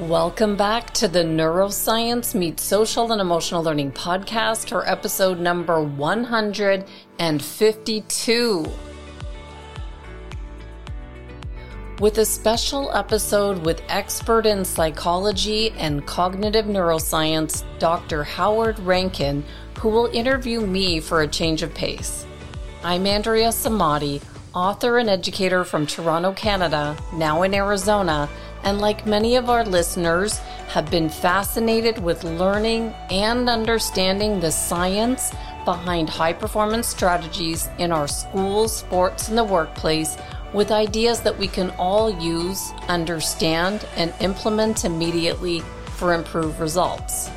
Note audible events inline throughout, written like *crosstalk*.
Welcome back to the Neuroscience Meets Social and Emotional Learning podcast, or episode number 152. With a special episode with expert in psychology and cognitive neuroscience, Dr. Howard Rankin, who will interview me for a change of pace. I'm Andrea Samadi, author and educator from Toronto, Canada, now in Arizona and like many of our listeners, have been fascinated with learning and understanding the science behind high performance strategies in our schools, sports, and the workplace with ideas that we can all use, understand, and implement immediately for improved results.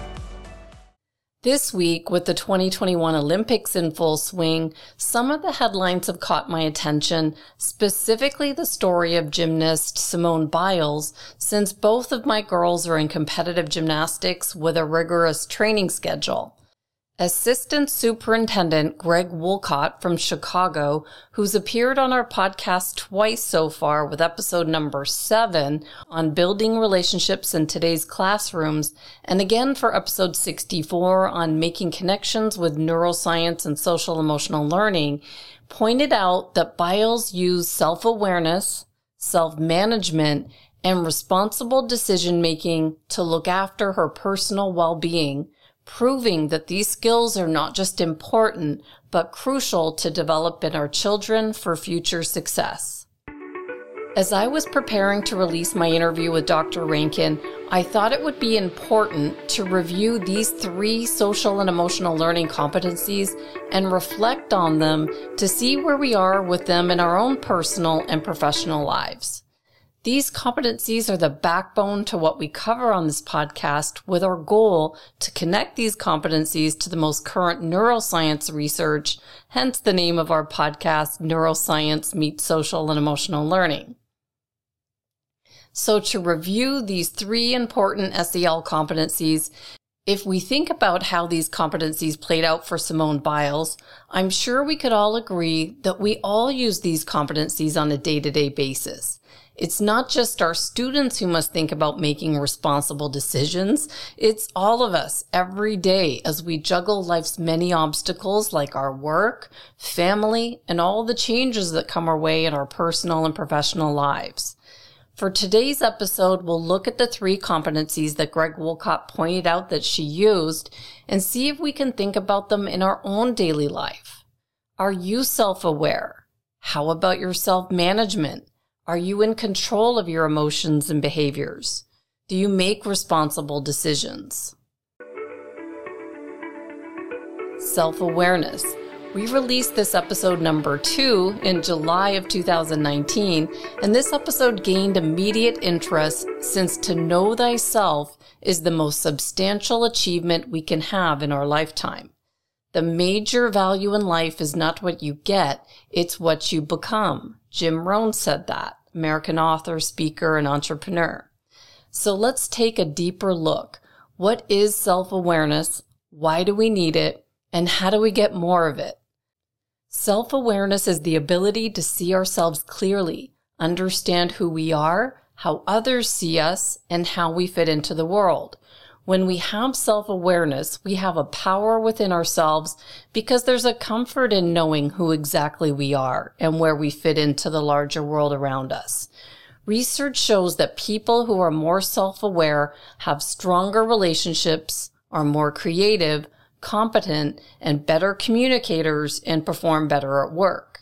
This week, with the 2021 Olympics in full swing, some of the headlines have caught my attention, specifically the story of gymnast Simone Biles, since both of my girls are in competitive gymnastics with a rigorous training schedule. Assistant Superintendent Greg Wolcott from Chicago, who's appeared on our podcast twice so far with episode number seven on building relationships in today's classrooms, and again for episode 64 on making connections with neuroscience and social emotional learning, pointed out that Biles used self-awareness, self-management, and responsible decision making to look after her personal well-being proving that these skills are not just important, but crucial to develop in our children for future success. As I was preparing to release my interview with Dr. Rankin, I thought it would be important to review these three social and emotional learning competencies and reflect on them to see where we are with them in our own personal and professional lives. These competencies are the backbone to what we cover on this podcast with our goal to connect these competencies to the most current neuroscience research, hence the name of our podcast, Neuroscience Meets Social and Emotional Learning. So to review these three important SEL competencies, if we think about how these competencies played out for Simone Biles, I'm sure we could all agree that we all use these competencies on a day to day basis. It's not just our students who must think about making responsible decisions. It's all of us every day as we juggle life's many obstacles like our work, family, and all the changes that come our way in our personal and professional lives. For today's episode, we'll look at the three competencies that Greg Wolcott pointed out that she used and see if we can think about them in our own daily life. Are you self-aware? How about your self-management? Are you in control of your emotions and behaviors? Do you make responsible decisions? Self awareness. We released this episode number two in July of 2019, and this episode gained immediate interest since to know thyself is the most substantial achievement we can have in our lifetime. The major value in life is not what you get, it's what you become. Jim Rohn said that, American author, speaker, and entrepreneur. So let's take a deeper look. What is self-awareness? Why do we need it? And how do we get more of it? Self-awareness is the ability to see ourselves clearly, understand who we are, how others see us, and how we fit into the world. When we have self-awareness, we have a power within ourselves because there's a comfort in knowing who exactly we are and where we fit into the larger world around us. Research shows that people who are more self-aware have stronger relationships, are more creative, competent, and better communicators and perform better at work.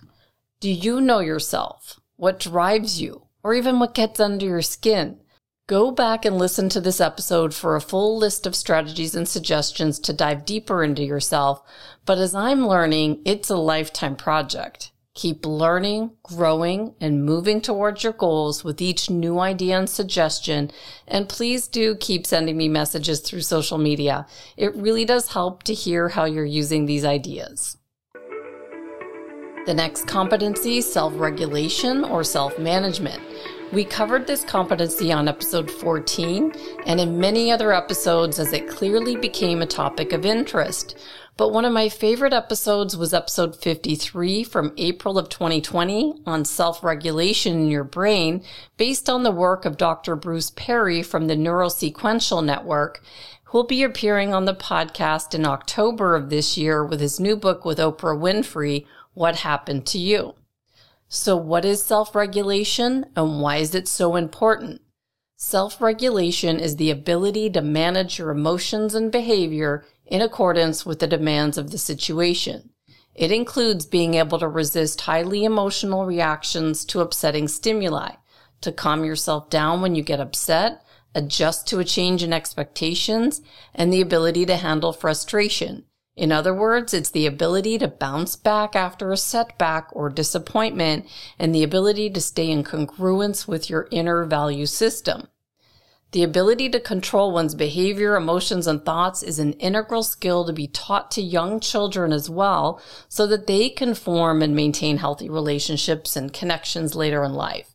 Do you know yourself? What drives you? Or even what gets under your skin? Go back and listen to this episode for a full list of strategies and suggestions to dive deeper into yourself. But as I'm learning, it's a lifetime project. Keep learning, growing, and moving towards your goals with each new idea and suggestion. And please do keep sending me messages through social media. It really does help to hear how you're using these ideas. The next competency, self-regulation or self-management. We covered this competency on episode 14 and in many other episodes as it clearly became a topic of interest. But one of my favorite episodes was episode 53 from April of 2020 on self regulation in your brain, based on the work of Dr. Bruce Perry from the Neurosequential Network, who will be appearing on the podcast in October of this year with his new book with Oprah Winfrey, What Happened to You? So, what is self regulation and why is it so important? Self regulation is the ability to manage your emotions and behavior in accordance with the demands of the situation. It includes being able to resist highly emotional reactions to upsetting stimuli, to calm yourself down when you get upset, adjust to a change in expectations, and the ability to handle frustration. In other words, it's the ability to bounce back after a setback or disappointment and the ability to stay in congruence with your inner value system. The ability to control one's behavior, emotions, and thoughts is an integral skill to be taught to young children as well so that they can form and maintain healthy relationships and connections later in life.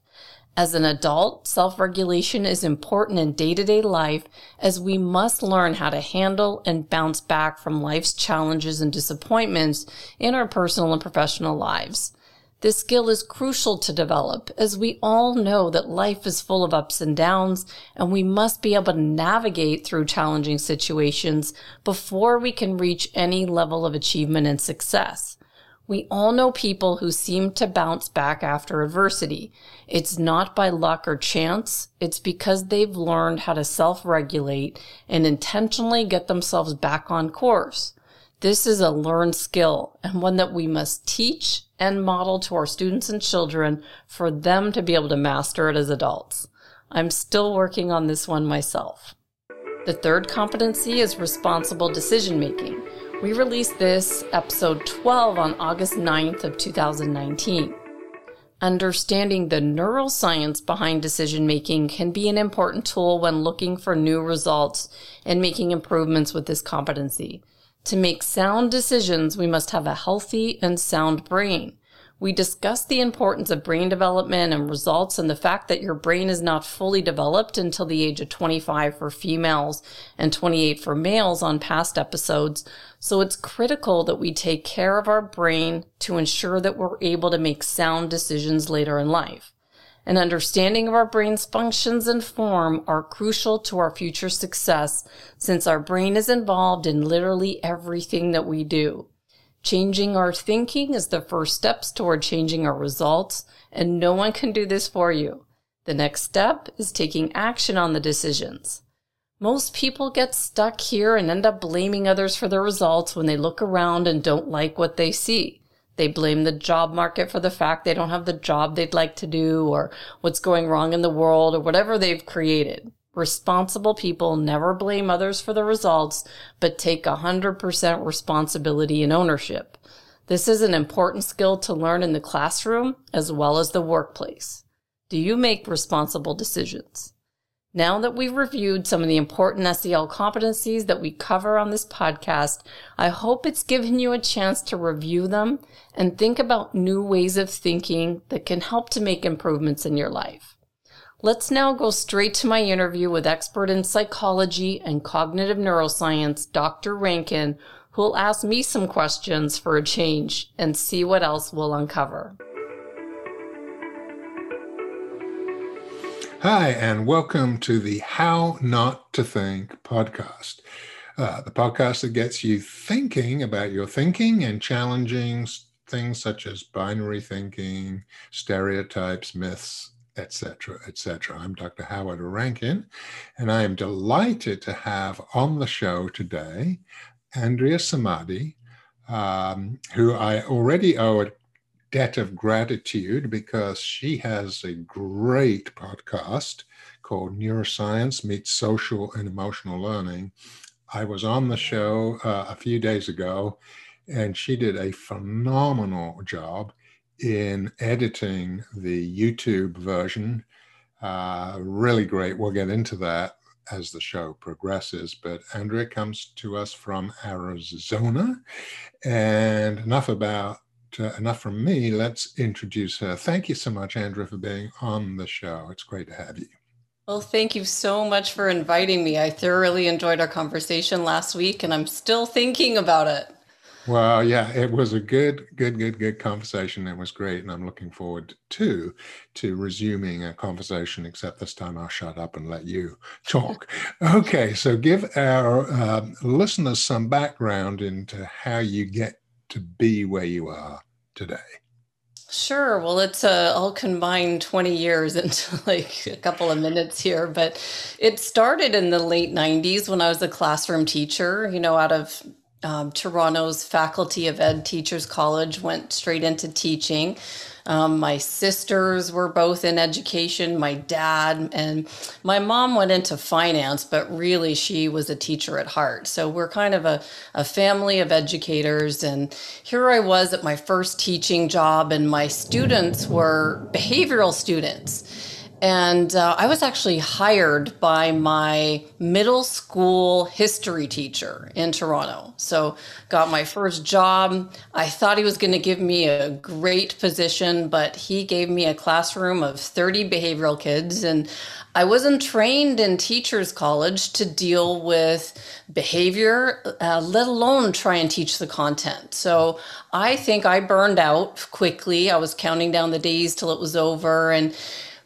As an adult, self-regulation is important in day-to-day life as we must learn how to handle and bounce back from life's challenges and disappointments in our personal and professional lives. This skill is crucial to develop as we all know that life is full of ups and downs and we must be able to navigate through challenging situations before we can reach any level of achievement and success. We all know people who seem to bounce back after adversity. It's not by luck or chance. It's because they've learned how to self-regulate and intentionally get themselves back on course. This is a learned skill and one that we must teach and model to our students and children for them to be able to master it as adults. I'm still working on this one myself. The third competency is responsible decision making. We released this episode 12 on August 9th of 2019. Understanding the neuroscience behind decision making can be an important tool when looking for new results and making improvements with this competency. To make sound decisions, we must have a healthy and sound brain. We discussed the importance of brain development and results and the fact that your brain is not fully developed until the age of 25 for females and 28 for males on past episodes. So it's critical that we take care of our brain to ensure that we're able to make sound decisions later in life. An understanding of our brain's functions and form are crucial to our future success since our brain is involved in literally everything that we do. Changing our thinking is the first steps toward changing our results, and no one can do this for you. The next step is taking action on the decisions. Most people get stuck here and end up blaming others for their results when they look around and don't like what they see. They blame the job market for the fact they don't have the job they'd like to do or what's going wrong in the world or whatever they've created. Responsible people never blame others for the results, but take 100% responsibility and ownership. This is an important skill to learn in the classroom as well as the workplace. Do you make responsible decisions? Now that we've reviewed some of the important SEL competencies that we cover on this podcast, I hope it's given you a chance to review them and think about new ways of thinking that can help to make improvements in your life. Let's now go straight to my interview with expert in psychology and cognitive neuroscience, Dr. Rankin, who will ask me some questions for a change and see what else we'll uncover. Hi, and welcome to the How Not to Think podcast, uh, the podcast that gets you thinking about your thinking and challenging things such as binary thinking, stereotypes, myths, etc., etc. I'm Dr. Howard Rankin, and I am delighted to have on the show today Andrea Samadi, um, who I already owe a debt of gratitude because she has a great podcast called Neuroscience Meets Social and Emotional Learning. I was on the show uh, a few days ago, and she did a phenomenal job in editing the YouTube version. Uh, really great. We'll get into that as the show progresses. But Andrea comes to us from Arizona. And enough about uh, enough from me. Let's introduce her. Thank you so much, Andrea, for being on the show. It's great to have you. Well, thank you so much for inviting me. I thoroughly enjoyed our conversation last week, and I'm still thinking about it. Well, yeah, it was a good, good, good, good conversation. It was great, and I'm looking forward to to resuming a conversation. Except this time, I'll shut up and let you talk. okay, so give our uh, listeners some background into how you get to be where you are today. Sure. Well, it's uh, I'll combine 20 years *laughs* into like a couple of minutes here, but it started in the late 90s when I was a classroom teacher, you know, out of um, Toronto's Faculty of Ed Teachers College, went straight into teaching. Um, my sisters were both in education, my dad, and my mom went into finance, but really she was a teacher at heart. So we're kind of a, a family of educators. And here I was at my first teaching job, and my students were behavioral students. And uh, I was actually hired by my middle school history teacher in Toronto. So, got my first job. I thought he was going to give me a great position, but he gave me a classroom of 30 behavioral kids. And I wasn't trained in teachers' college to deal with behavior, uh, let alone try and teach the content. So, I think I burned out quickly. I was counting down the days till it was over. And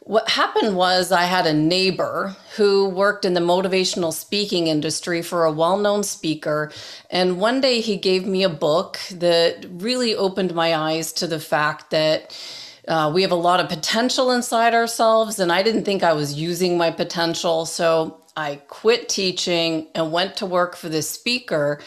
what happened was I had a neighbor who worked in the motivational speaking industry for a well known speaker. And one day he gave me a book that really opened my eyes to the fact that. Uh, we have a lot of potential inside ourselves, and I didn't think I was using my potential. So I quit teaching and went to work for this speaker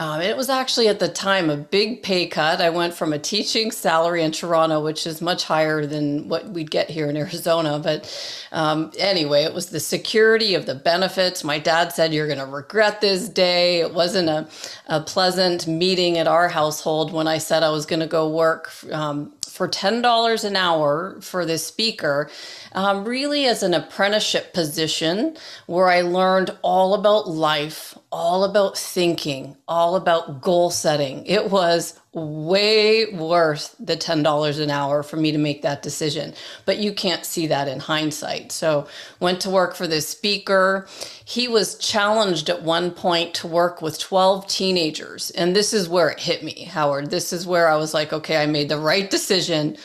um, it was actually at the time a big pay cut. I went from a teaching salary in Toronto, which is much higher than what we'd get here in *laughs* Arizona. But um, anyway, it was the security of the benefits. My dad said, You're going to regret this day. It wasn't a, a pleasant meeting at our household when I said I was going to go work um, for $10 an hour for this speaker, um, really as an apprenticeship position where I learned all about life, all about thinking, all about goal setting. It was way worth the $10 an hour for me to make that decision. But you can't see that in hindsight. So, went to work for this speaker. He was challenged at one point to work with 12 teenagers. And this is where it hit me, Howard. This is where I was like, okay, I made the right decision.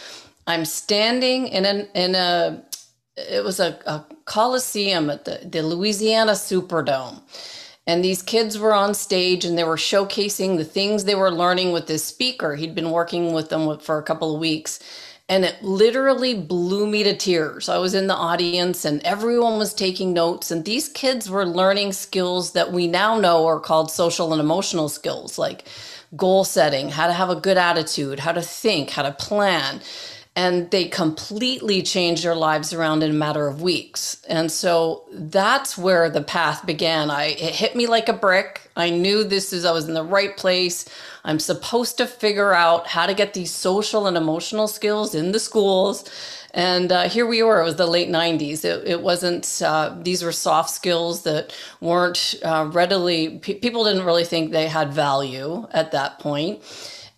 I'm standing in an in a it was a, a coliseum at the, the Louisiana Superdome and these kids were on stage and they were showcasing the things they were learning with this speaker. He'd been working with them for a couple of weeks. And it literally blew me to tears. I was in the audience and everyone was taking notes. And these kids were learning skills that we now know are called social and emotional skills, like goal setting, how to have a good attitude, how to think, how to plan and they completely changed their lives around in a matter of weeks. And so that's where the path began. I it hit me like a brick. I knew this is I was in the right place. I'm supposed to figure out how to get these social and emotional skills in the schools. And uh, here we were. It was the late '90s. It, it wasn't. Uh, these were soft skills that weren't uh, readily. people didn't really think they had value at that point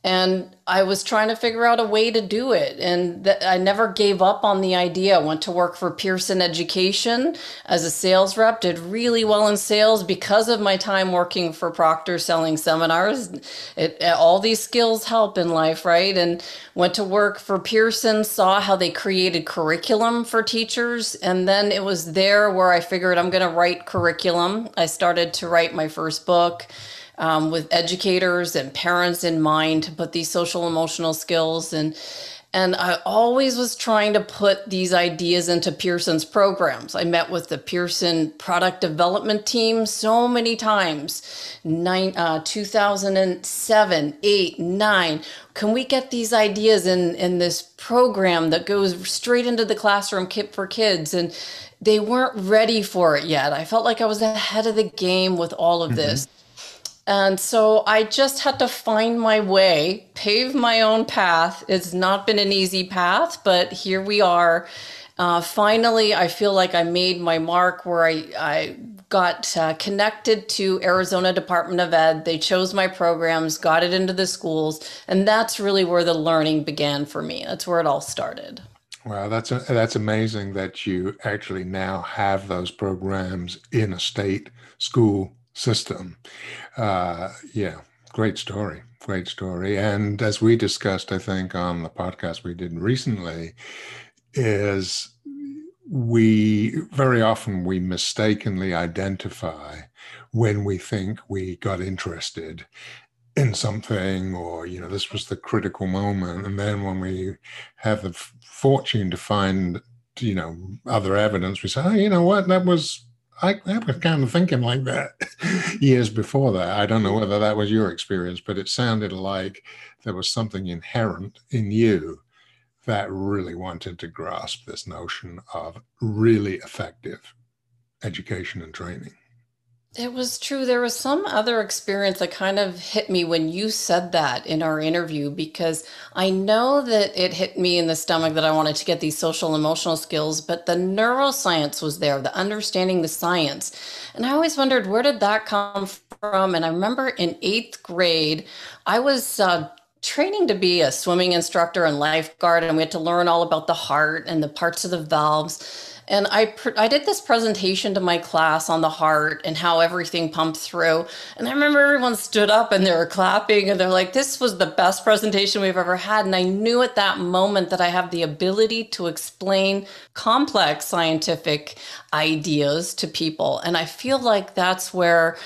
and I was trying to figure out a way to do it. And th- I never gave up on the idea. I went to work for Pearson Education as a sales rep, did really well in sales because of my time working for Proctor selling seminars. It, all these skills help in life, right? And went to work for Pearson, saw how they created curriculum for teachers. And then it was there where I figured I'm going to write curriculum. I started to write my first book um, with educators and parents in mind to put these social emotional skills and and I always was trying to put these ideas into Pearson's programs. I met with the Pearson product development team so many times. Nine, uh, 2007, 8, 9. Can we get these ideas in, in this program that goes straight into the classroom kit for kids? And they weren't ready for it yet. I felt like I was ahead of the game with all of mm-hmm. this. And so I just had to find my way, pave my own path. It's not been an easy path, but here we are. Uh, finally, I feel like I made my mark where I, I got uh, connected to Arizona Department of Ed. They chose my programs, got it into the schools, and that's really where the learning began for me. That's where it all started. Wow, that's a, that's amazing that you actually now have those programs in a state school system. Uh, yeah, Great story. Great story. And as we discussed, I think on the podcast we did recently, is we very often we mistakenly identify when we think we got interested in something or you know this was the critical moment and then when we have the fortune to find you know other evidence we say oh you know what that was I, I was kind of thinking like that *laughs* years before that. I don't know mm. whether that was your experience, but it sounded like there was something inherent in you that really wanted to grasp this notion of really effective education and training. It was true. There was some other experience that kind of hit me when you said that in our interview because I know that it hit me in the stomach that I wanted to get these social emotional skills, but the neuroscience was there, the understanding the science. And I always wondered where did that come from? And I remember in eighth grade, I was uh, training to be a swimming instructor and lifeguard, and we had to learn all about the heart and the parts of the valves. And I, I did this presentation to my class on the heart and how everything pumped through. And I remember everyone stood up and they were clapping and they're like, this was the best presentation we've ever had. And I knew at that moment that I have the ability to explain complex scientific ideas to people. And I feel like that's where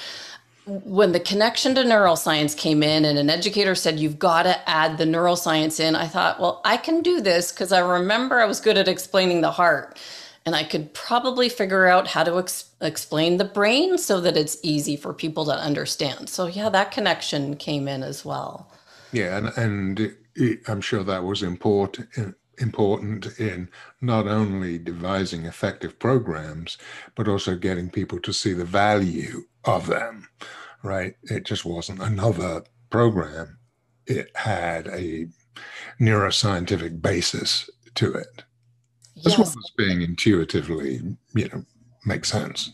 when the connection to neuroscience came in and an educator said you've got to add the neuroscience in i thought well i can do this because i remember i was good at explaining the heart and i could probably figure out how to ex- explain the brain so that it's easy for people to understand so yeah that connection came in as well yeah and, and it, i'm sure that was important important in not only devising effective programs but also getting people to see the value of them right? It just wasn't another program. It had a neuroscientific basis to it. As yes. well as being intuitively, you know, makes sense.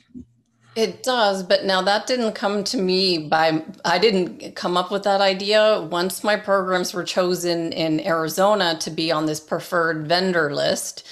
It does, but now that didn't come to me by, I didn't come up with that idea. Once my programs were chosen in Arizona to be on this preferred vendor list,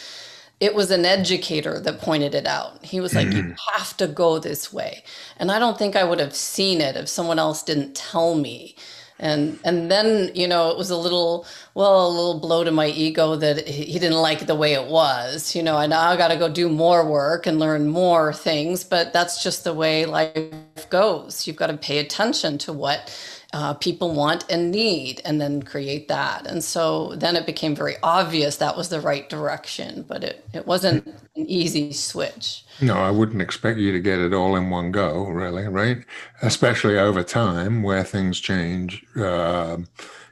it was an educator that pointed it out. He was like, mm-hmm. You have to go this way. And I don't think I would have seen it if someone else didn't tell me. And and then, you know, it was a little well, a little blow to my ego that he didn't like the way it was. You know, and I got to go do more work and learn more things, but that's just the way life goes. You've got to pay attention to what uh, people want and need, and then create that. And so then it became very obvious that was the right direction, but it, it wasn't an easy switch. No, I wouldn't expect you to get it all in one go, really, right? Especially over time where things change. Uh,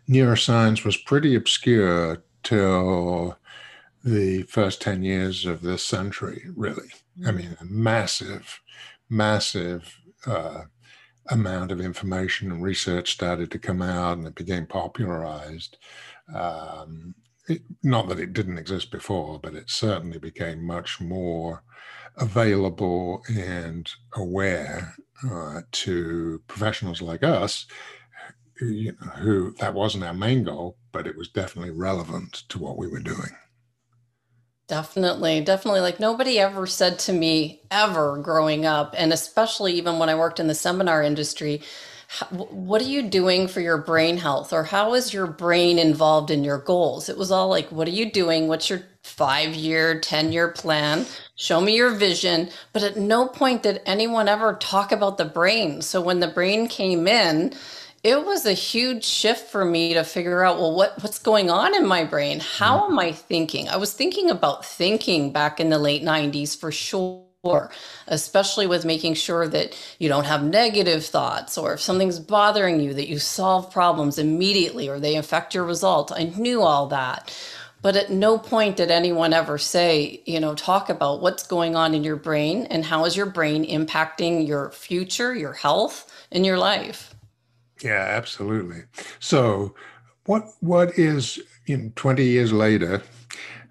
neuroscience was pretty obscure till the first 10 years of this century, really. I mm. mean, massive, massive uh, amount of information and research started to come out and it became popularized. Um, it, not that it didn't exist before, but it certainly became much more available and aware uh, to professionals like us, you know, who that wasn't our main goal, but it was definitely relevant to what we were doing. Definitely, definitely. Like nobody ever said to me ever growing up, and especially even when I worked in the seminar industry, what are you doing for your brain health or how is your brain involved in your goals? It was all like, what are you doing? What's your five year, 10 year plan? Show me your vision. But at no point did anyone ever talk about the brain. So when the brain came in, it was a huge shift for me to figure out well what what's going on in my brain? How mm-hmm. am i thinking? I was thinking about thinking back in the late 90s for sure especially with making sure that you don't have negative thoughts or if something's bothering you that you solve problems immediately or they affect your results i knew all that. But at no point did anyone ever say you know talk about what's going on in your brain and how is your brain impacting your future your health and your life yeah, absolutely. So, what what is know, 20 years later,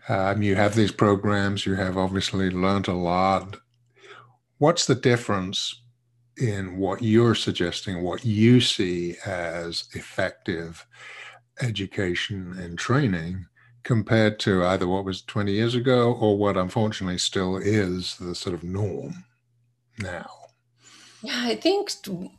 um, you have these programs, you have obviously learned a lot. What's the difference in what you're suggesting, what you see as effective education and training compared to either what was 20 years ago or what unfortunately still is the sort of norm now? Yeah, I think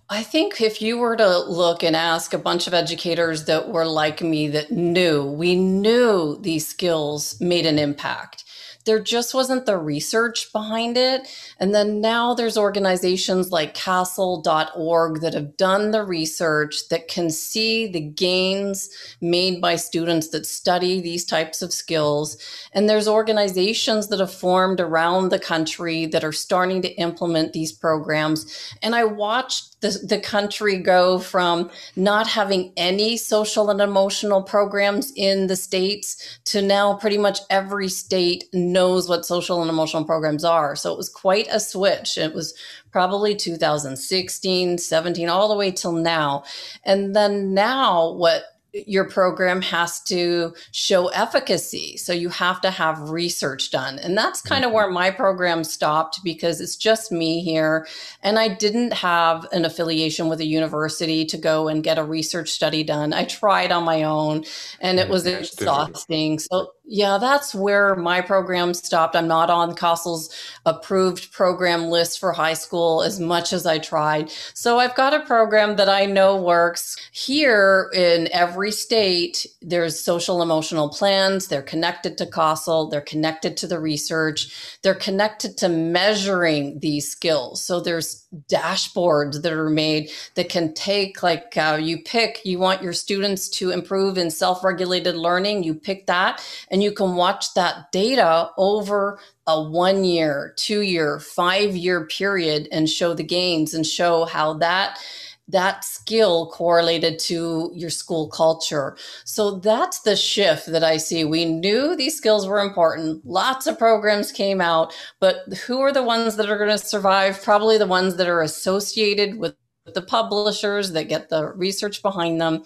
I think if you were to look and ask a bunch of educators that were like me that knew, we knew these skills made an impact there just wasn't the research behind it. And then now there's organizations like casel.org that have done the research that can see the gains made by students that study these types of skills. And there's organizations that have formed around the country that are starting to implement these programs. And I watched the, the country go from not having any social and emotional programs in the states to now pretty much every state knows what social and emotional programs are. So it was quite a switch. It was probably 2016, 17, all the way till now. And then now what your program has to show efficacy. So you have to have research done. And that's kind of mm-hmm. where my program stopped because it's just me here. And I didn't have an affiliation with a university to go and get a research study done. I tried on my own and it was exhausting. So yeah, that's where my program stopped. I'm not on CASEL's approved program list for high school as much as I tried. So I've got a program that I know works. Here in every state, there's social emotional plans. They're connected to CASEL, they're connected to the research, they're connected to measuring these skills. So there's dashboards that are made that can take, like, uh, you pick, you want your students to improve in self regulated learning, you pick that and you can watch that data over a one year, two year, five year period and show the gains and show how that that skill correlated to your school culture. So that's the shift that I see. We knew these skills were important. Lots of programs came out, but who are the ones that are going to survive? Probably the ones that are associated with the publishers that get the research behind them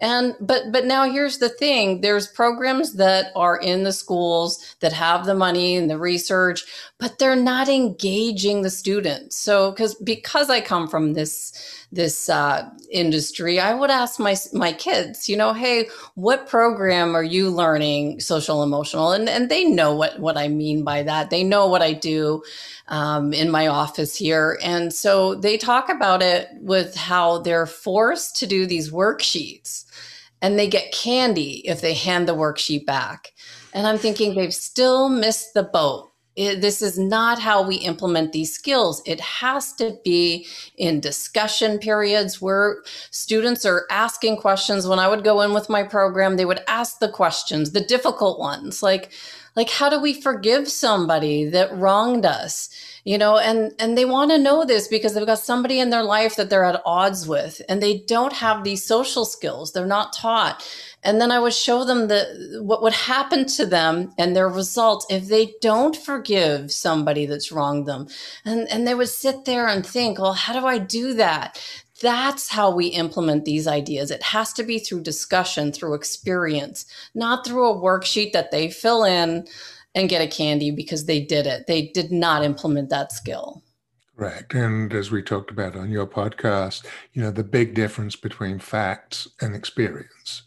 and but but now here's the thing. There's programs that are in the schools that have the money and the research but they're not engaging the students. So because because i come from this this uh, industry i would ask my my kids you know hey what program are you learning social emotional? And and they know what what i mean by that. They know what i do um, in my office here. And so they talk about it with how they're forced to do these worksheets and they get candy if they hand the worksheet back. And I'm thinking they've still missed the boat. It, this is not how we implement these skills. It has to be in discussion periods where students are asking questions. When I would go in with my program, they would ask the questions, the difficult ones, like, like how do we forgive somebody that wronged us? You know and and they want to know this because they've got somebody in their life that they're at odds with and they don't have these social skills. They're not taught. And then i would show them the what would happen to them and their results if they don't forgive somebody that's wronged them. And and they would sit there and think well how do i do that? That's how we implement these ideas. It has to be through discussion, through experience, not through a worksheet that they fill in and get a candy because they did it. They did not implement that skill. Correct. And as we talked about on your podcast, you know, the big difference between facts and experience.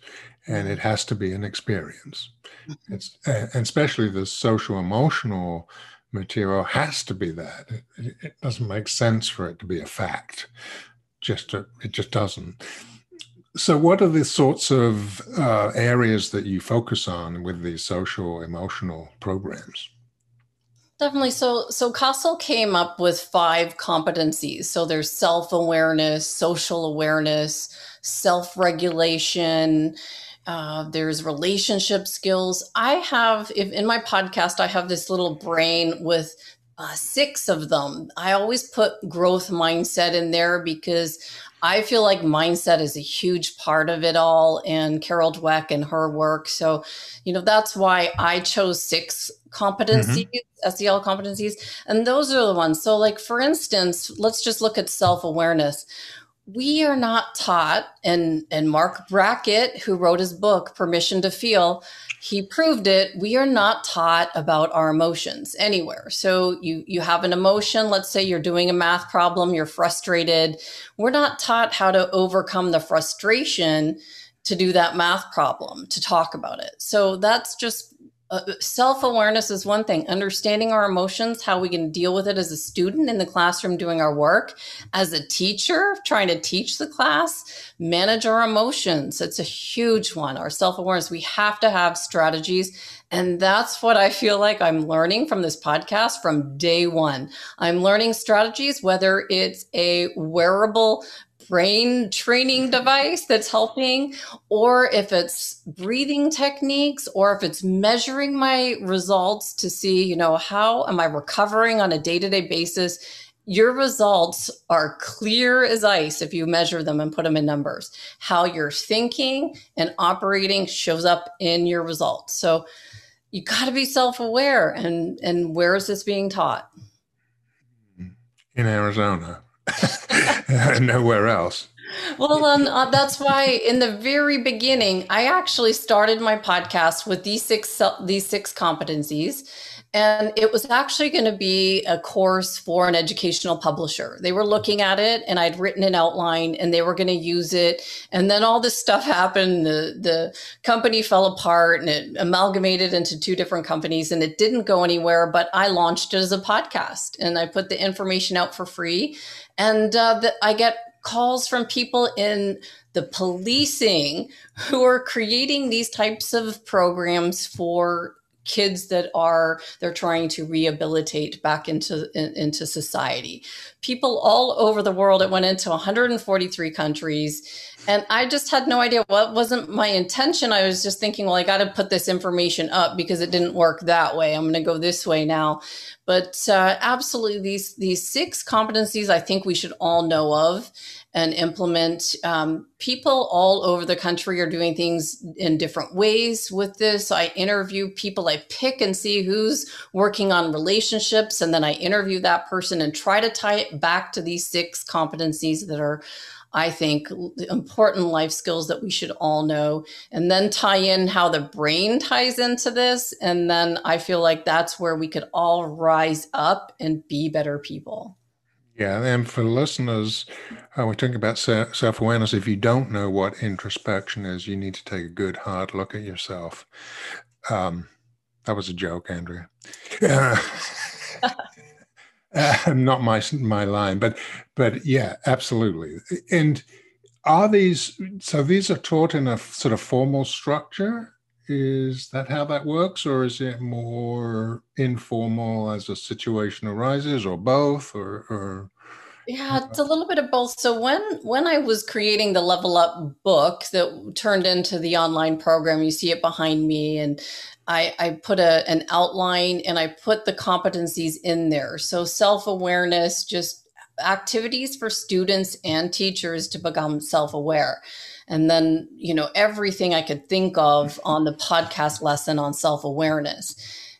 And it has to be an experience. It's and especially the social emotional material has to be that. It, it, doesn't make sense for it to be a fact. Just it just doesn't. So, what are the sorts of uh, areas that you focus on with these social emotional programs? Definitely. So, so CASEL came up with five competencies. So there's self awareness, social awareness, self regulation. Uh, there's relationship skills. I have, if in my podcast, I have this little brain with uh, six of them. I always put growth mindset in there because I feel like mindset is a huge part of it all, and Carol Dweck and her work. So, you know, that's why I chose six competencies, mm-hmm. SEL competencies, and those are the ones. So, like for instance, let's just look at self awareness. We are not taught, and and Marc Brackett, who wrote his book Permission to Feel, he proved it. We are not taught about our emotions anywhere. So you you have an emotion. Let's say you're doing a math problem. You're frustrated. We're not taught how to overcome the frustration to do that math problem to talk about it. So that's just uh, self awareness is one thing, understanding our emotions, how we can deal with it as a student in the classroom doing our work, as a teacher trying to teach the class, manage our emotions. It's a huge one. Our self awareness, we have to have strategies. And that's what I feel like I'm learning from this podcast from day one. I'm learning strategies, whether it's a wearable brain training mm-hmm. device that's helping, or if it's breathing techniques, or if it's measuring my results to see, you know, how am I recovering on a day to day basis? Your results are clear as ice if you measure them and put them in numbers. How you're thinking and operating shows up in your results. So you got to be self aware. And, and where is this being taught? In Arizona. *laughs* nowhere else. Well, um, uh, that's why in the very beginning, I actually started my podcast with these six these six competencies, and it was actually going to be a course for an educational publisher. They were looking at it, and I'd written an outline, and they were going to use it. And then all this stuff happened. The the company fell apart, and it amalgamated into two different companies, and it didn't go anywhere. But I launched it as a podcast, and I put the information out for free and uh, the, I get calls from people in the policing who are creating these types of programs for kids that are they're trying to rehabilitate back into in, into society. People all over the world it went into 143 countries and i just had no idea what wasn't my intention. I was just thinking well i got to put this information up because it didn't work that way. I'm going to go this way now. But uh, absolutely these these six competencies i think we should all know of and implement. Um, people all over the country are doing things in different ways with this. I interview people, I pick and see who's working on relationships, and then I interview that person and try to tie it back to these six competencies that are. I think important life skills that we should all know, and then tie in how the brain ties into this. And then I feel like that's where we could all rise up and be better people. Yeah, and for listeners, uh, we're talking about self awareness. If you don't know what introspection is, you need to take a good hard look at yourself. Um, that was a joke, Andrea. Uh, *laughs* not my my line, but but yeah, absolutely. And are these so? These are taught in a sort of formal structure, is that how that works, or is it more informal as a situation arises, or both, or, or yeah, it's a little bit of both. So when when I was creating the Level Up book that turned into the online program, you see it behind me, and I, I put a, an outline and I put the competencies in there. So self awareness, just activities for students and teachers to become self aware and then you know everything i could think of on the podcast lesson on self-awareness.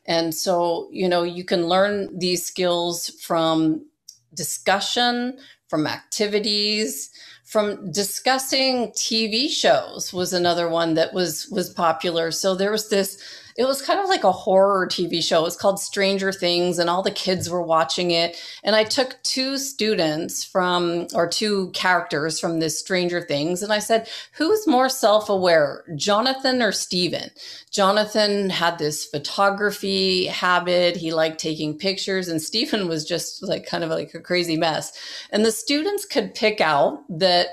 And so you know you can learn these skills from discussion from activities from discussing tv shows was another one that was was popular. So there was this it was kind of like a horror TV show. It was called Stranger Things, and all the kids were watching it. And I took two students from, or two characters from this Stranger Things, and I said, Who's more self aware, Jonathan or Steven? Jonathan had this photography habit. He liked taking pictures, and Stephen was just like kind of like a crazy mess. And the students could pick out that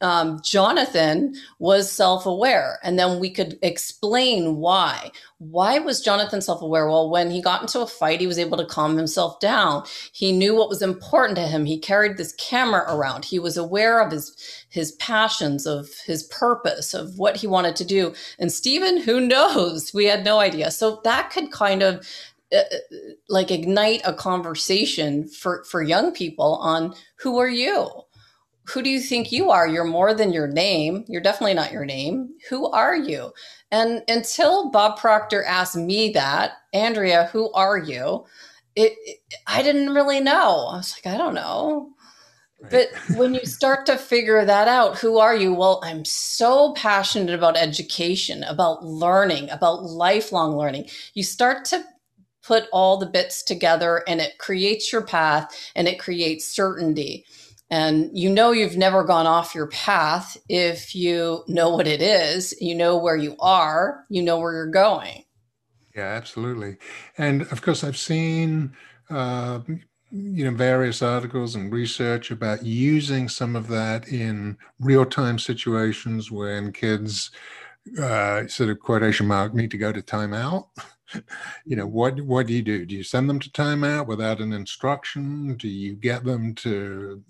um, Jonathan was self aware. And then we could explain why. Why was Jonathan self aware? Well, when he got into a fight, he was able to calm himself down. He knew what was important to him. He carried this camera around. He was aware of his, his passions, of his purpose, of what he wanted to do. And Stephen, who knows? We had no idea. So that could kind of uh, uh like ignite a conversation for for young people on who are you who do you think you are? You're more than your name. You're definitely not your name. Who are you? And until Bob Proctor asked me that, Andrea, who are you? It, it I didn't really know. I was like, I don't know. Right. But when you start to figure that out, who are you? Well, I'm so passionate about education, about learning, about lifelong learning. You start to put all the bits together and it creates your path and it creates certainty. And you know you've never gone off your path if you know what it is, you know where you are, you know where you're going. Yeah, absolutely. And of course, I've seen uh, you know various articles and research about using some of that in real-time situations when kids uh, sort of quotation mark need to go to timeout. *laughs* you know what what do you do? Do you send them to timeout without an instruction? Do you get them to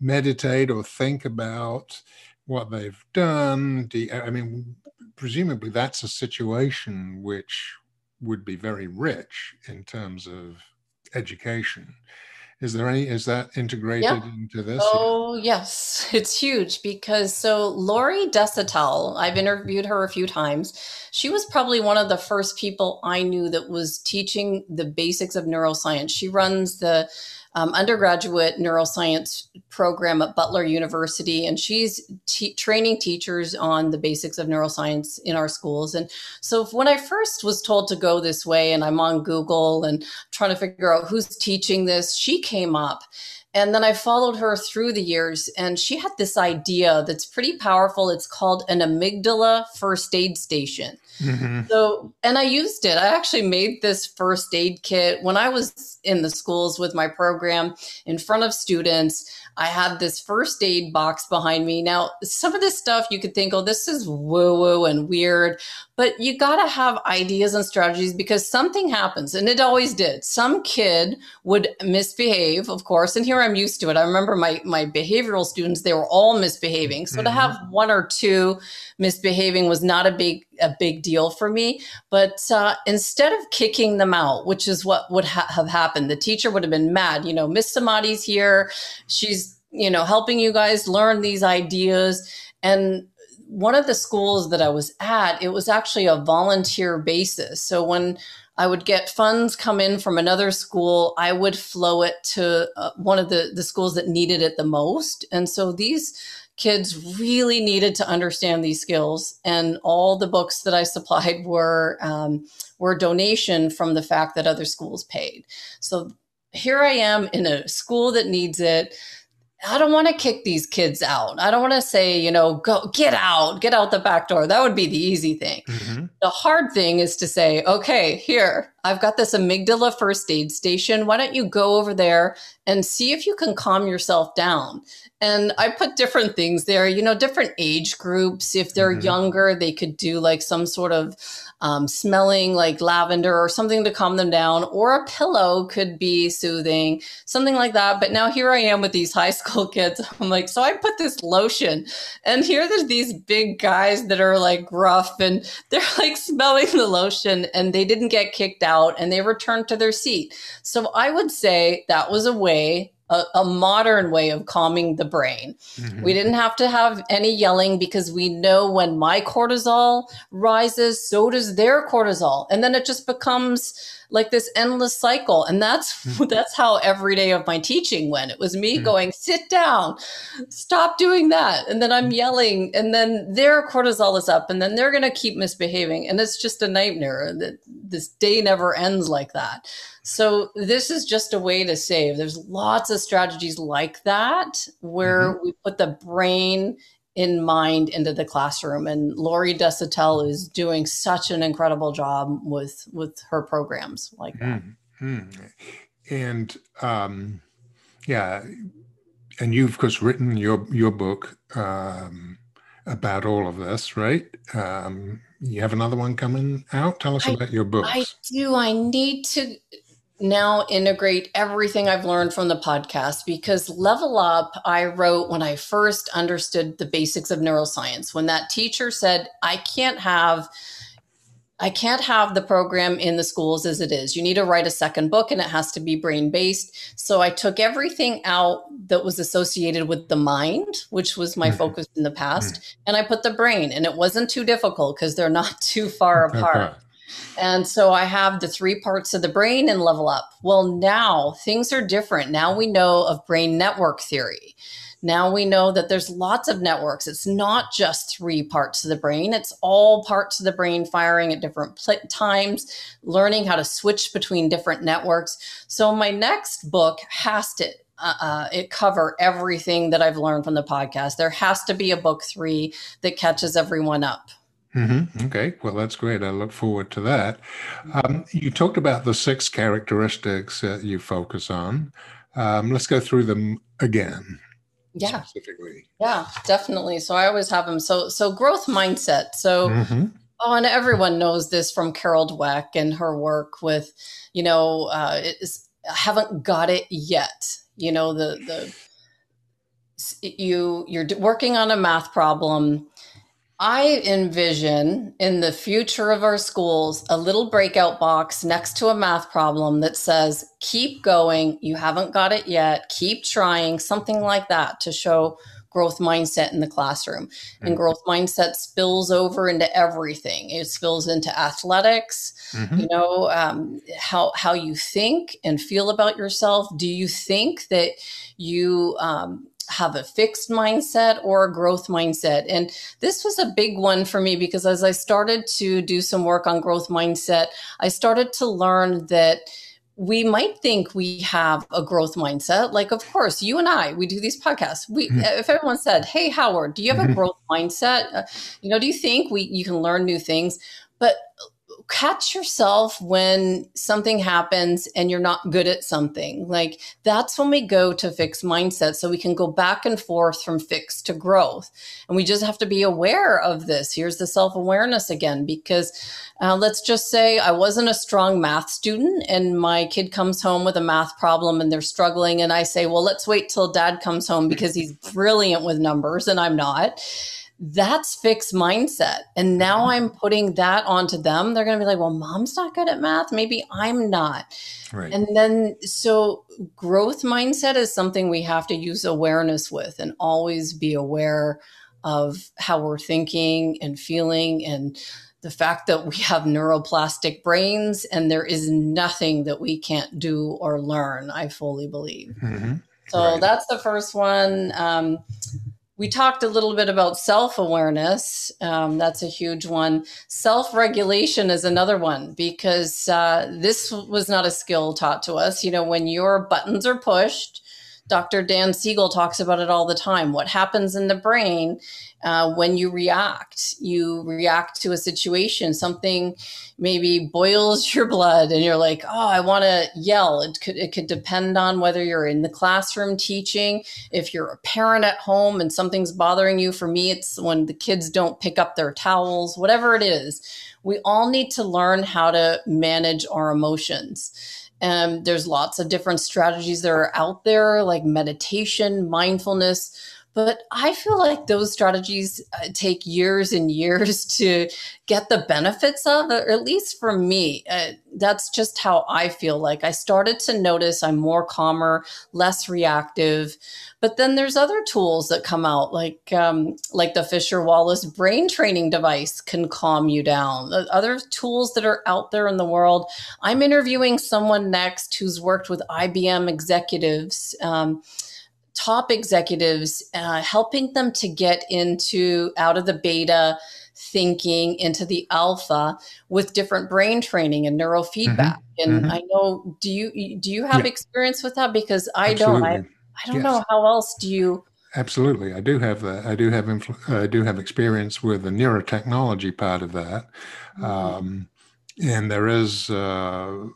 meditate or think about what they've done? Do you, i mean presumably that's a situation which would be very rich in terms of education is there any is that integrated yeah. into this? Oh yes. *laughs* It's huge because so Lori Desautels i've interviewed her a few times. She was probably one of the first people i knew that was teaching the basics of neuroscience. She runs the um, undergraduate neuroscience program at Butler University, and she's training teachers on the basics of neuroscience in our schools. And so when I first was told to go this way, and I'm on Google and trying to figure out who's teaching this, she came up. And then I followed her through the years, and she had this idea that's pretty powerful. It's called an amygdala first aid station. Mm-hmm. So, and I used it. I actually made this first aid kit when I was in the schools with my program in front of students. I had this first aid box behind me. Now, some of this stuff you could think, oh, this is woo woo and weird, but you got to have ideas and strategies because something happens, and it always did. Some kid would misbehave, of course, and here I'm used to it. I remember my my behavioral students; they were all misbehaving. So mm-hmm. to have one or two misbehaving was not a big a big deal for me. But uh, instead of kicking them out, which is what would ha- have happened, the teacher would have been mad. You know, Miss Samadi's here; she's you know helping you guys learn these ideas and one of the schools that I was at, it was actually a volunteer basis. So when I would get funds come in from another school, I would flow it to uh, one of the, the schools that needed it the most. And so these kids really needed to understand these skills. And all the books that I supplied were, um, were donation from the fact that other schools paid. So here I am in a school that needs it I don't want to kick these kids out. I don't want to say, you know, go get out, get out the back door. That would be the easy thing. Mm-hmm. The hard thing is to say, okay, here, I've got this amygdala first aid station. Why don't you go over there and see if you can calm yourself down? And I put different things there, you know, different age groups. If they're mm-hmm. younger, they could do like some sort of um, smelling like lavender or something to calm them down, or a pillow could be soothing, something like that. But now here I am with these high school kids. *laughs* I'm like, so I put this lotion, and here there's these big guys that are like rough and *laughs* they're like smelling the lotion and they didn't get kicked out and they returned to their seat. So I would say that was a way a, a, modern way of calming the brain. Mm-hmm. We didn't have to have any yelling because we know when my cortisol rises, so does their cortisol. And then it just becomes like this endless cycle. And that's mm-hmm. *laughs* that's how every day of my teaching went. It was me mm-hmm. going, sit down, stop doing that. And then I'm mm-hmm. yelling, and then their cortisol is up, and then they're gonna keep misbehaving. And it's just a nightmare. That this day never ends like that. So this is just a way to save. There's lots of strategies like that where mm-hmm. we put the brain in mind into the classroom. And Lori Desautels is doing such an incredible job with with her programs like that. Mm-hmm. And um, yeah, and you've of course written your your book um, about all of this, right? Um, you have another one coming out. Tell us I, about your book. I do. I need to now integrate everything I've learned from the podcast because Level Up, I wrote when I first understood the basics of neuroscience. When that teacher said, I can't have. I can't have the program in the schools as it is. You need to write a second book and it has to be brain based. So I took everything out that was associated with the mind, which was my mm-hmm. focus in the past, mm-hmm. and I put the brain. And it wasn't too difficult because they're not *laughs* too far apart. And so I have the three parts of the brain and level up. Well, now things are different. Now we know of brain network theory. Now we know that there's lots of networks. It's not just three parts of the brain, it's all parts of the brain firing at different pl- times, learning how to switch between different networks. So my next book has to uh, uh, it cover everything that I've learned from the podcast. There has to be a book three that catches everyone up. Mm-hmm. Okay, well, that's great. I look forward to that. Um, you talked about the six characteristics that you focus on. Um, let's go through them again. Yeah. Specifically. Yeah, definitely. So I always have them. So so growth mindset. So mm-hmm. oh, and everyone knows this from Carol Dweck and her work with, you know, uh, I haven't got it yet. You know, the the you you're working on a math problem I envision in the future of our schools a little breakout box next to a math problem that says, keep going, you haven't got it yet, keep trying, something like that to show growth mindset in the classroom. And growth mindset spills over into everything. It spills into athletics, mm-hmm. you know, um, how, how you think and feel about yourself. Do you think that you, um, have a fixed mindset or a growth mindset. And this was a big one for me because as I started to do some work on growth mindset, I started to learn that we might think we have a growth mindset. Like, of course, you and I, we do these podcasts. We, mm-hmm. if everyone said, "Hey, Howard, do you have mm-hmm. a *laughs* growth mindset? Uh, you know, do you think we you can learn new things?" But catch yourself when something happens and you're not good at something. Like that's when we go to fixed mindset. So we can go back and forth from fixed to growth. And we just have to be aware of this. Here's the self awareness again, because uh, let's just say I wasn't a strong math student and my kid comes home with a math problem and they're struggling. And I say, well, let's wait till dad comes home because he's brilliant with numbers and I'm not that's fixed mindset. And now mm-hmm. I'm putting that onto them. They're going to be like, well, mom's not good at math. Maybe I'm not. Right. And then, so growth mindset is something we have to use awareness with and always be aware of how we're thinking and feeling and the fact that we have neuroplastic brains and there is nothing that we can't do or learn, I fully believe. Mm-hmm. So right. that's the first one. Um, we talked a little bit about self awareness. Um, that's a huge one. Self regulation is another one because uh, this was not a skill taught to us. You know, when your buttons are pushed, Dr. Dan Siegel talks about it all the time. What happens in the brain uh, when you react? You react to a situation, something maybe boils *laughs* your blood, and you're like, "Oh, I want to yell." It could it could depend on whether you're in the classroom teaching, if you're a parent at home, and something's bothering you. For me, it's when the kids don't pick up their towels. Whatever it is, we all need to learn how to manage our emotions. And there's lots of different strategies that are out there, like meditation, mindfulness. But I feel like those strategies uh, take years and years *laughs* to get the benefits of, or at least for me. Uh, that's just how I feel like I started to notice I'm more calmer, less reactive. But then there's other tools that come out, like um, like the Fisher Wallace brain training device can calm you down. Other tools that are out there in the world. I'm interviewing someone next who's worked with IBM executives. Um, top executives, uh, helping them to get into out of the beta thinking into the alpha with different brain training and neurofeedback. Mm-hmm. And mm-hmm. I know, do you do you have yeah. experience with that? Because I Absolutely. don't. I, I don't yes. know how else do you. Absolutely, I do have that. I do have influ- I do have experience with the neurotechnology part of that, mm-hmm. um, and there is uh,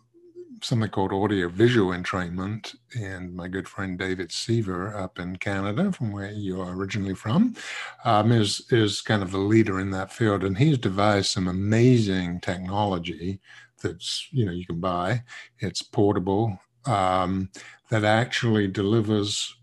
something called audio visual entrainment. And my good friend David Siever up in Canada, from where you're originally from, um, is, is kind of the leader in that field. And he's devised some amazing technology that's, you know, you can buy. It's portable, um, that actually delivers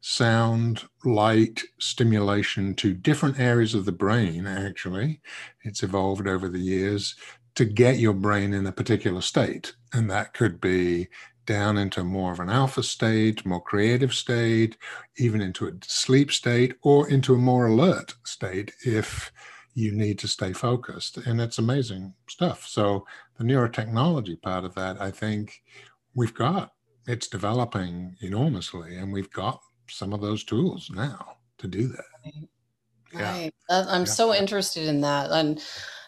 sound, light stimulation to different areas of the brain, actually. It's evolved over the years to get your brain in a particular state. And that could be down into more of an alpha state, more creative state, even into a sleep state, or into a more alert state if you need to stay focused. And it's amazing stuff. So, the neurotechnology part of that, I think we've got, it's developing enormously, and we've got some of those tools now to do that. Right. Yeah. I'm yeah. so interested in that. And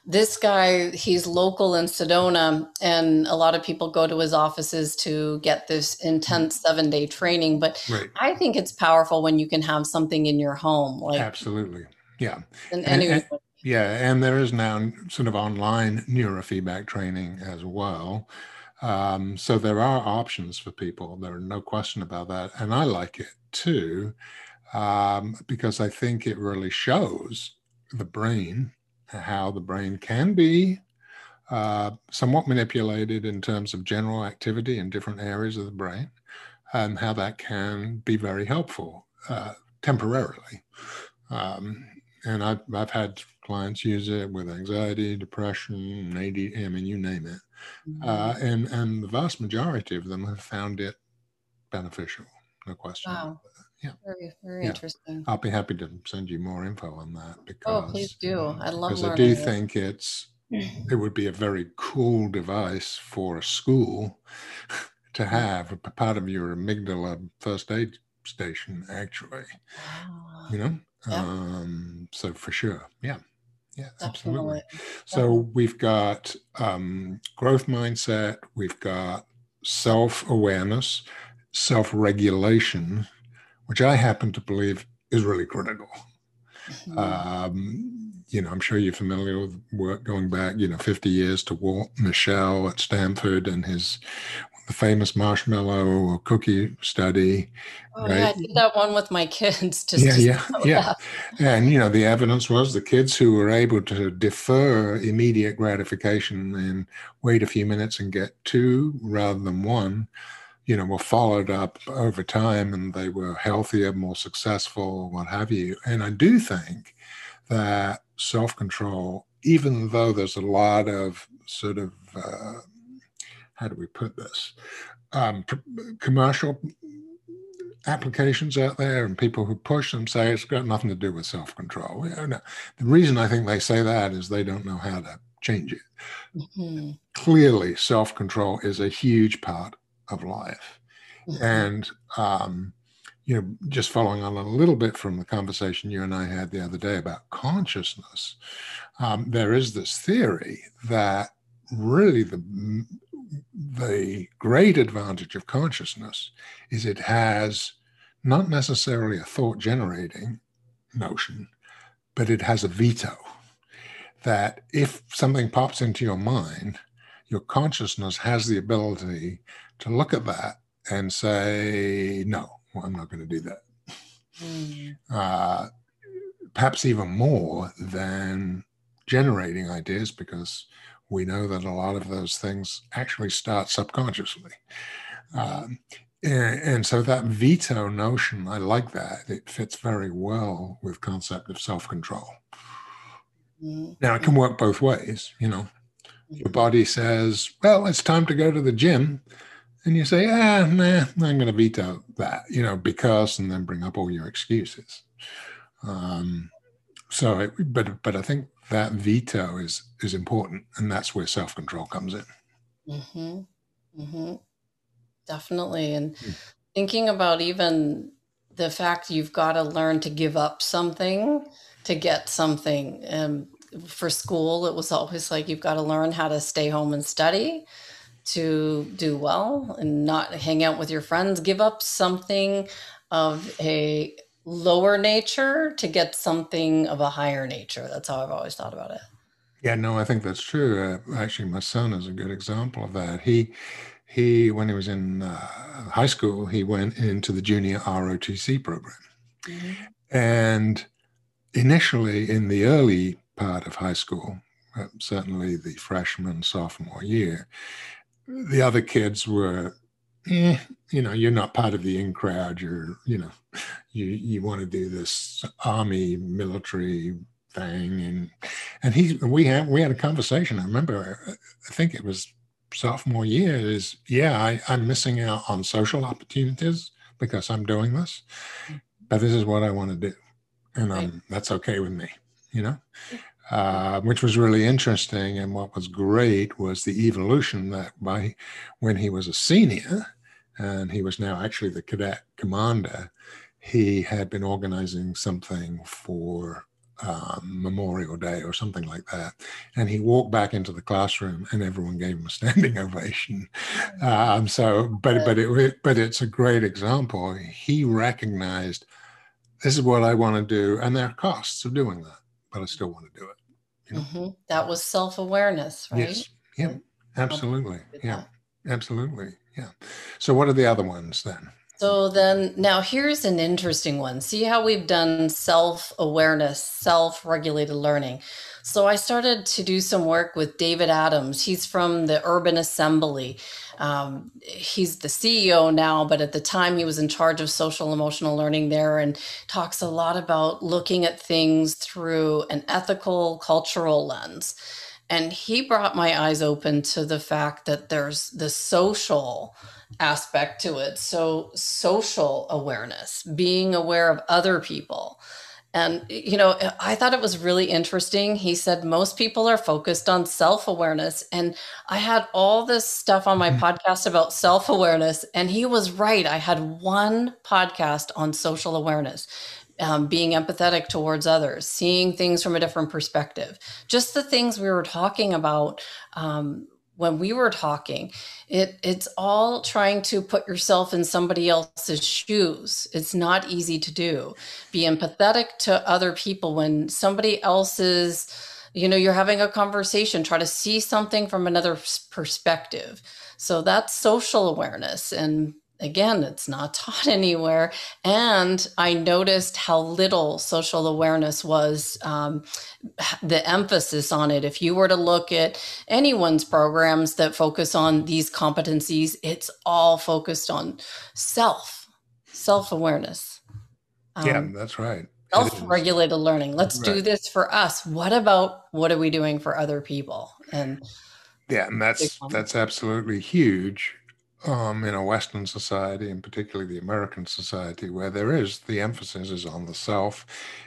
this guy, he's local in Sedona, and a lot of people go to his offices to get this intense mm. seven day training. But right. I think it's powerful when you can have something in your home. Like absolutely, yeah. And, and, and, Yeah, and there is now sort of online neurofeedback training as well. Um, so there are options for people. There are no question about that, and I like it too um, because I think it really shows the brain how the brain can be uh, somewhat manipulated in terms of general activity in different areas of the brain, and how that can be very helpful uh, temporarily. Um, and I've, I've had clients use it with anxiety, depression, AD, I mean, you name it. Mm-hmm. Uh, and, and the vast majority of them have found it beneficial, no question. Wow. Yeah. Very, very yeah. interesting. I'll be happy to send you more info on that because. Oh, please do. I love Because I do think it's, it would be a very cool device for a school *laughs* to mm-hmm. have a part of your amygdala first aid station, actually. Wow. You know? Yeah. Um, so for sure. Yeah. Yeah, absolutely. So we've got um, growth mindset, we've got self awareness, self regulation, which I happen to believe is really critical. Mm-hmm. Um, you know, I'm sure you're familiar with work going back, you know, 50 years to Walt Mischel at Stanford and his the famous marshmallow or cookie study. Oh, right? yeah, I did that one with my kids. Just yeah, yeah, yeah. And you know, the evidence was the kids who were able to defer immediate gratification and wait a few minutes and get two rather than one, you know, were followed up over time and they were healthier, more successful, what have you. And I do think that self control, even though there's a lot of sort of uh, how do we put this? Um, commercial applications out there and people who push them say it's got nothing to do with self control. The reason I think they say that is they don't know how to change it. Mm-hmm. Clearly, self control is a huge part of life. Mm-hmm. And, um, you know, just following on a little bit from the conversation you and I had the other day about consciousness, um, there is this theory that really the the great advantage of consciousness is it has not necessarily a thought generating notion, but it has a veto. That if something pops into your mind, your consciousness has the ability to look at that and say, no, I'm not going to do that. Mm. Uh, perhaps even more than generating ideas because we know that a lot of those things actually start subconsciously. Um, and, and, so that veto notion, I like that. It fits very well with concept of self-control. Mm-hmm. Now it can work both ways, you know. Your mm-hmm. body says, "Well, it's time to go to the gym," and you say, "Ah, nah, I'm going to veto that," you know, because, and then bring up all your excuses. Um, so, it, but but I think that veto is is important, and that's where self control comes in. Mm-hmm. Mm-hmm. Definitely, and mm. thinking about even the fact you've got to learn to give up something to get something. Um, for school, it was always like you've got to learn how to stay home and study to do well and not hang out with your friends. Give up something of a lower nature to get something of a higher nature. That's how I've always thought about it. Yeah, no, I think that's true. Uh, actually, my son is a good example of that. He, he, when he was in uh, high school, he went into the junior ROTC program, mm-hmm. and initially in the early part of high school, uh, certainly the freshman sophomore year, the other kids were eh, you know, you're not part of the in crowd. You're, you know, you you want to do this army military thing, and and he we had we had a conversation. I remember, I think it was sophomore year. Is yeah, I, I'm missing out on social opportunities because I'm doing this, but this is what I want to do, and um, that's okay with me. You know. Uh, which was really interesting. And what was great was the evolution that by when he was a senior, and he was now actually the cadet commander, he had been organizing something for um, Memorial Day or something like that. And he walked back into the classroom, and everyone gave him a standing *laughs* ovation. Um, so, but but it but it's a great example. He recognized this is what I want to do, and there are costs of doing that, but I still want to do it. Mm-hmm. That was self awareness, right? Yes. Yeah. Absolutely. Yeah. Absolutely. Yeah. So, what are the other ones then? So then now here's an interesting one. See how we've done self-awareness, self-regulated learning. So I started to do some work with David Adams. He's from the Urban Assembly. Um, he's the CEO now, but at the time he was in charge of social emotional learning there and talks a lot about looking at things through an ethical, cultural lens. And he brought my eyes open to the fact that there's the social aspect to it. So, social awareness, being aware of other people. And, you know, I thought it was really interesting. He said most people are focused on self awareness. And I had all this stuff on my mm-hmm. podcast about self awareness. And he was right. I had one podcast on social awareness. Um, being empathetic towards others, seeing things from a different perspective, just the things we were talking about um, when we were talking it it's all trying to put yourself in somebody else's shoes. It's not easy to do. Be empathetic to other people. When somebody else's you know you're having a conversation try to see something from another perspective. So that's social awareness and again, it's not *laughs* taught anywhere. And I noticed how little social awareness was, um, the emphasis on it. If you were to look at anyone's programs that focus on these competencies, it's all focused on self, self awareness. Um, yeah, that's right. Self regulated learning. Let's right. do this for us. What about what are we doing for other people? And yeah, and that's that's absolutely huge um, in a Western society, and particularly the American society, where there is the emphasis is on the self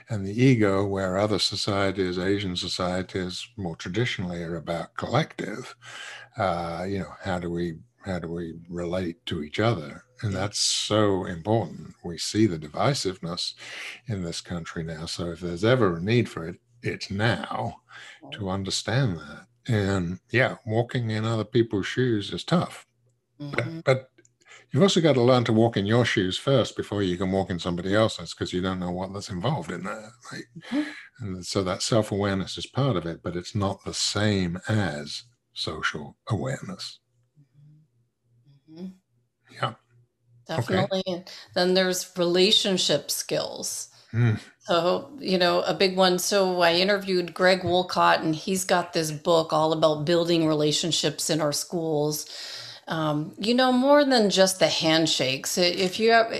and the ego, where other societies, Asian societies, more traditionally are about collective. Uh, you know, how do we how do we relate to each other? And that's so important. We see the divisiveness in this country now. So if there's ever a need for it, it's now to understand that. And yeah, walking in other people's shoes is tough Mm-hmm. But, but you've also got to learn to walk in your shoes first before you can walk in somebody else's because you don't know what that's involved in there. Right? Mm-hmm. And so that self awareness is part of it, but it's not the same as social awareness. Mm-hmm. Yeah. Definitely. Okay. Then there's relationship skills. Mm. So, you know, a big one. So I interviewed Greg Wolcott, and he's got this book all about building relationships in our schools um, you know more than just the handshakes if you have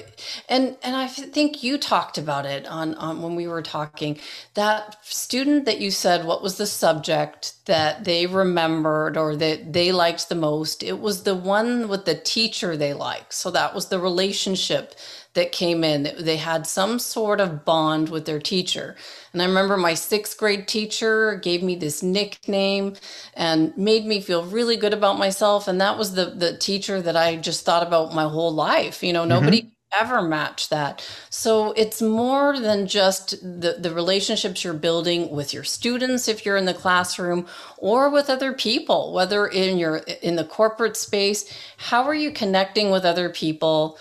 and and i think you talked about it on, on when we were talking that student that you said what was the subject that they remembered or that they liked the most it was the one with the teacher they liked. So that was the relationship that came in. They had some sort of bond with their teacher. And I remember my sixth grade teacher gave me this nickname and made me feel really good about myself. And that was the, the teacher that I just thought about my whole life. You know, nobody mm-hmm ever match that. So it's more than just the, the relationships you're building with your students if you're in the classroom or with other people, whether in your in the corporate space. How are you connecting with other people?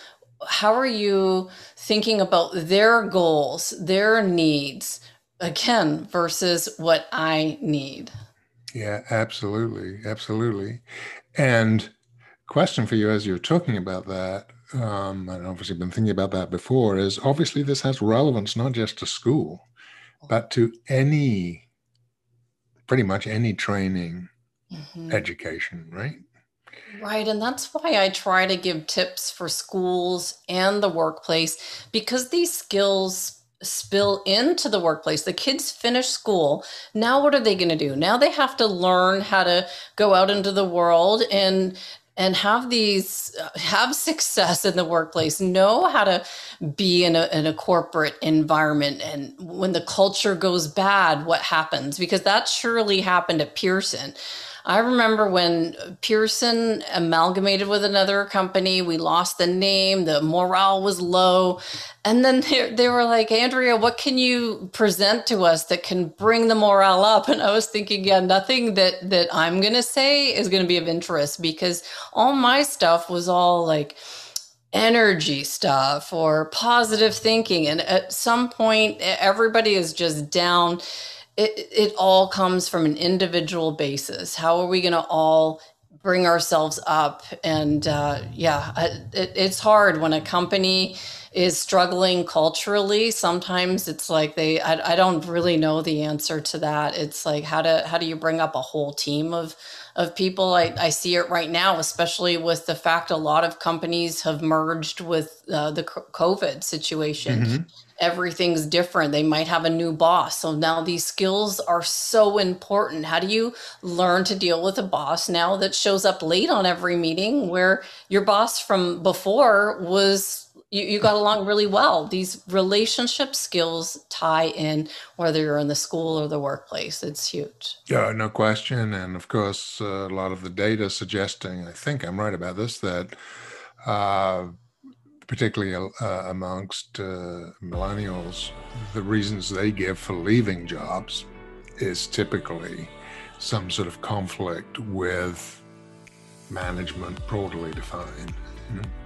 How are you thinking about their goals, their needs, again, versus what I need? Yeah, absolutely. Absolutely. And question for you as you're talking about that, um, and obviously been thinking about that before, is obviously this has relevance not just to school, but to any, pretty much any training, mm-hmm. education, right? Right. And that's why I try to give tips for schools and the workplace because these skills spill into the workplace. The kids finish school. Now, what are they going to do? Now they have to learn how to go out into the world and and have these uh, have success in the workplace know how to be in a, in a corporate environment and when the culture goes bad what happens because that surely happened at pearson I remember when Pearson amalgamated with another company, we lost the name, the morale was low. And then *laughs* they, they were like, Andrea, what can you present to us that can bring the morale up? And I was thinking, yeah, nothing that, that I'm going to say is going to be of interest because all my stuff was all like, energy stuff or positive thinking. And at some point, everybody is just down it, it all comes from an individual basis. How are we going to all bring ourselves up? And uh, yeah, it, it's hard when a company is struggling culturally. Sometimes it's like they, I, I don't really know the answer to that. It's like how to how do you bring up a whole team of of people. I, I see it right now, especially with the fact a lot of companies have merged with uh, the COVID situation. Mm-hmm. Everything's different. They might have a new boss. So now these skills are so important. How do you learn to deal with a boss now that shows up late on every meeting where your boss from before was you, you got along really well. These relationship skills tie in whether you're in the school or the workplace. It's huge. Yeah, no question. And of course, uh, a lot of the data suggesting, I think I'm right about this, that uh, particularly uh, amongst uh, millennials, the reasons they give for leaving jobs is typically some sort of conflict with management broadly defined. Mm-hmm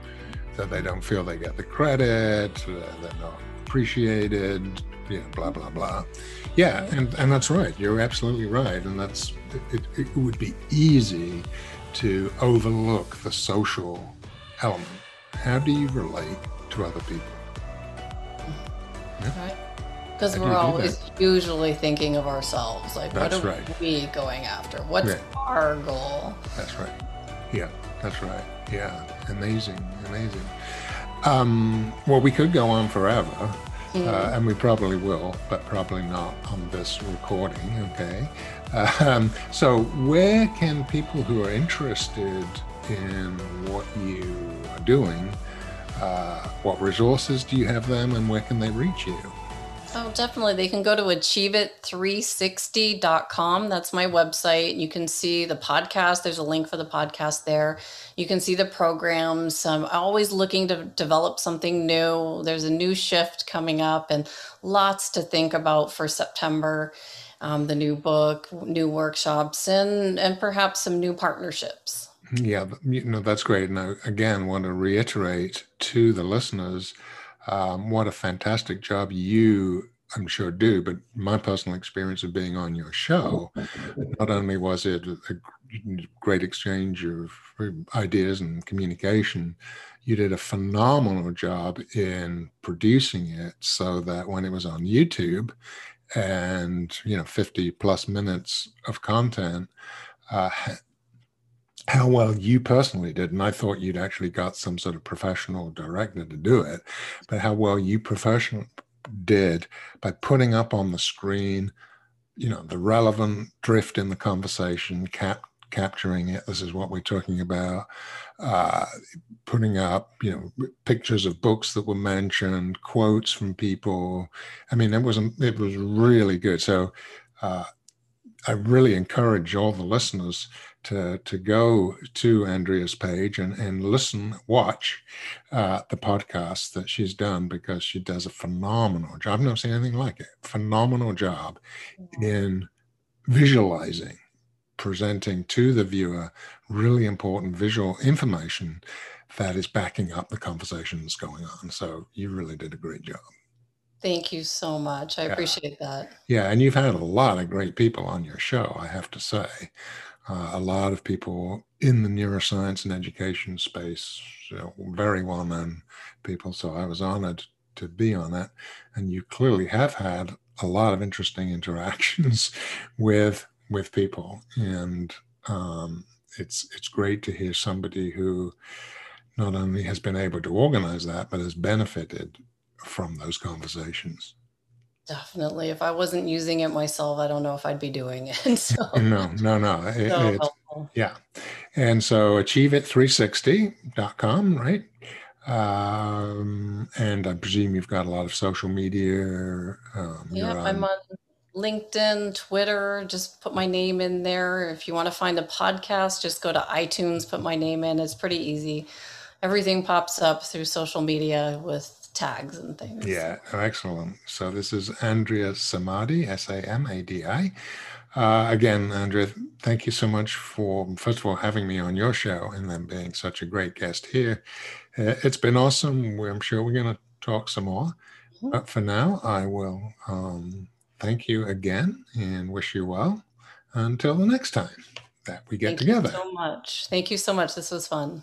that they don't feel they get the credit, uh, they're not appreciated, you know, blah blah blah. Yeah, and and that's right. You're absolutely right, and that's it, it would be easy to overlook the social element. How do you relate to other people? Yeah? Right. Because we're always usually thinking of ourselves. Like, that's what are right. we going after? What's right. our goal? That's right. Yeah, that's right. Yeah, amazing, amazing. Um, well, we could go on forever, mm. uh, and we probably will, but probably not on this recording. Okay. Um, so, where can people who are interested in what you are doing, uh, what resources do you have them, and where can they reach you? Oh, definitely. They can go to achieveit360.com. That's my website. You can see the podcast. There's a link for the podcast there. You can see the programs. I'm always looking to develop something new. There's a new shift coming up and lots to think about for September. Um, the new book, new workshops, and and perhaps some new partnerships. Yeah, you know that's great. And I again want to reiterate to the listeners um, what a fantastic job you I'm sure do, but my personal experience of being on your show, not only was it a great exchange of ideas and communication, you did a phenomenal job in producing it so that when it was on YouTube and, you know, 50 plus minutes of content, uh, how well you personally did, and I thought you'd actually got some sort of professional director to do it, but how well you professional did by putting up on the screen, you know, the relevant drift in the conversation, cap capturing it. This is what we're talking about. Uh, putting up, you know, pictures of books that were mentioned, quotes from people. I mean, it was it was really good. So. Uh, I really encourage all the listeners to, to go to Andrea's page and, and listen, watch uh, the podcast that she's done because she does a phenomenal job. I've never seen anything like it. Phenomenal job in visualizing, presenting to the viewer really important visual information that is backing up the conversation that's going on. So you really did a great job. Thank you so much. I yeah. appreciate that. Yeah, and you've had a lot of great people on your show, I have to say. Uh, a lot of people in the neuroscience and education space, you know, very well known people. So I was honored to be on that. And you clearly have had a lot of interesting *laughs* interactions with with people, and um, it's it's great to hear somebody who not only has been able to organize that, but has benefited from those conversations. Definitely. If I wasn't using it myself, I don't know if I'd be doing it. *laughs* So, no, no, no. It, so yeah. And so achieveit360.com, right? Um, and I presume you've got a lot of social media. Um, yeah, I'm on LinkedIn, Twitter. Just put my name in there. If you want to find the podcast, just go to iTunes, put my name in. It's pretty easy. Everything pops up through social media with tags and things. Yeah, excellent. So this is Andrea Samadi, S A M A D I. Uh, again, Andrea, thank you so much for, first of all, having me on your show and then being such a great guest here. Uh, it's been awesome. I'm sure we're going to talk some more. Mm-hmm. But for now, I will um, thank you again and wish you well until the next time that we get together. Thank together. you so much. Thank you so much. This was fun.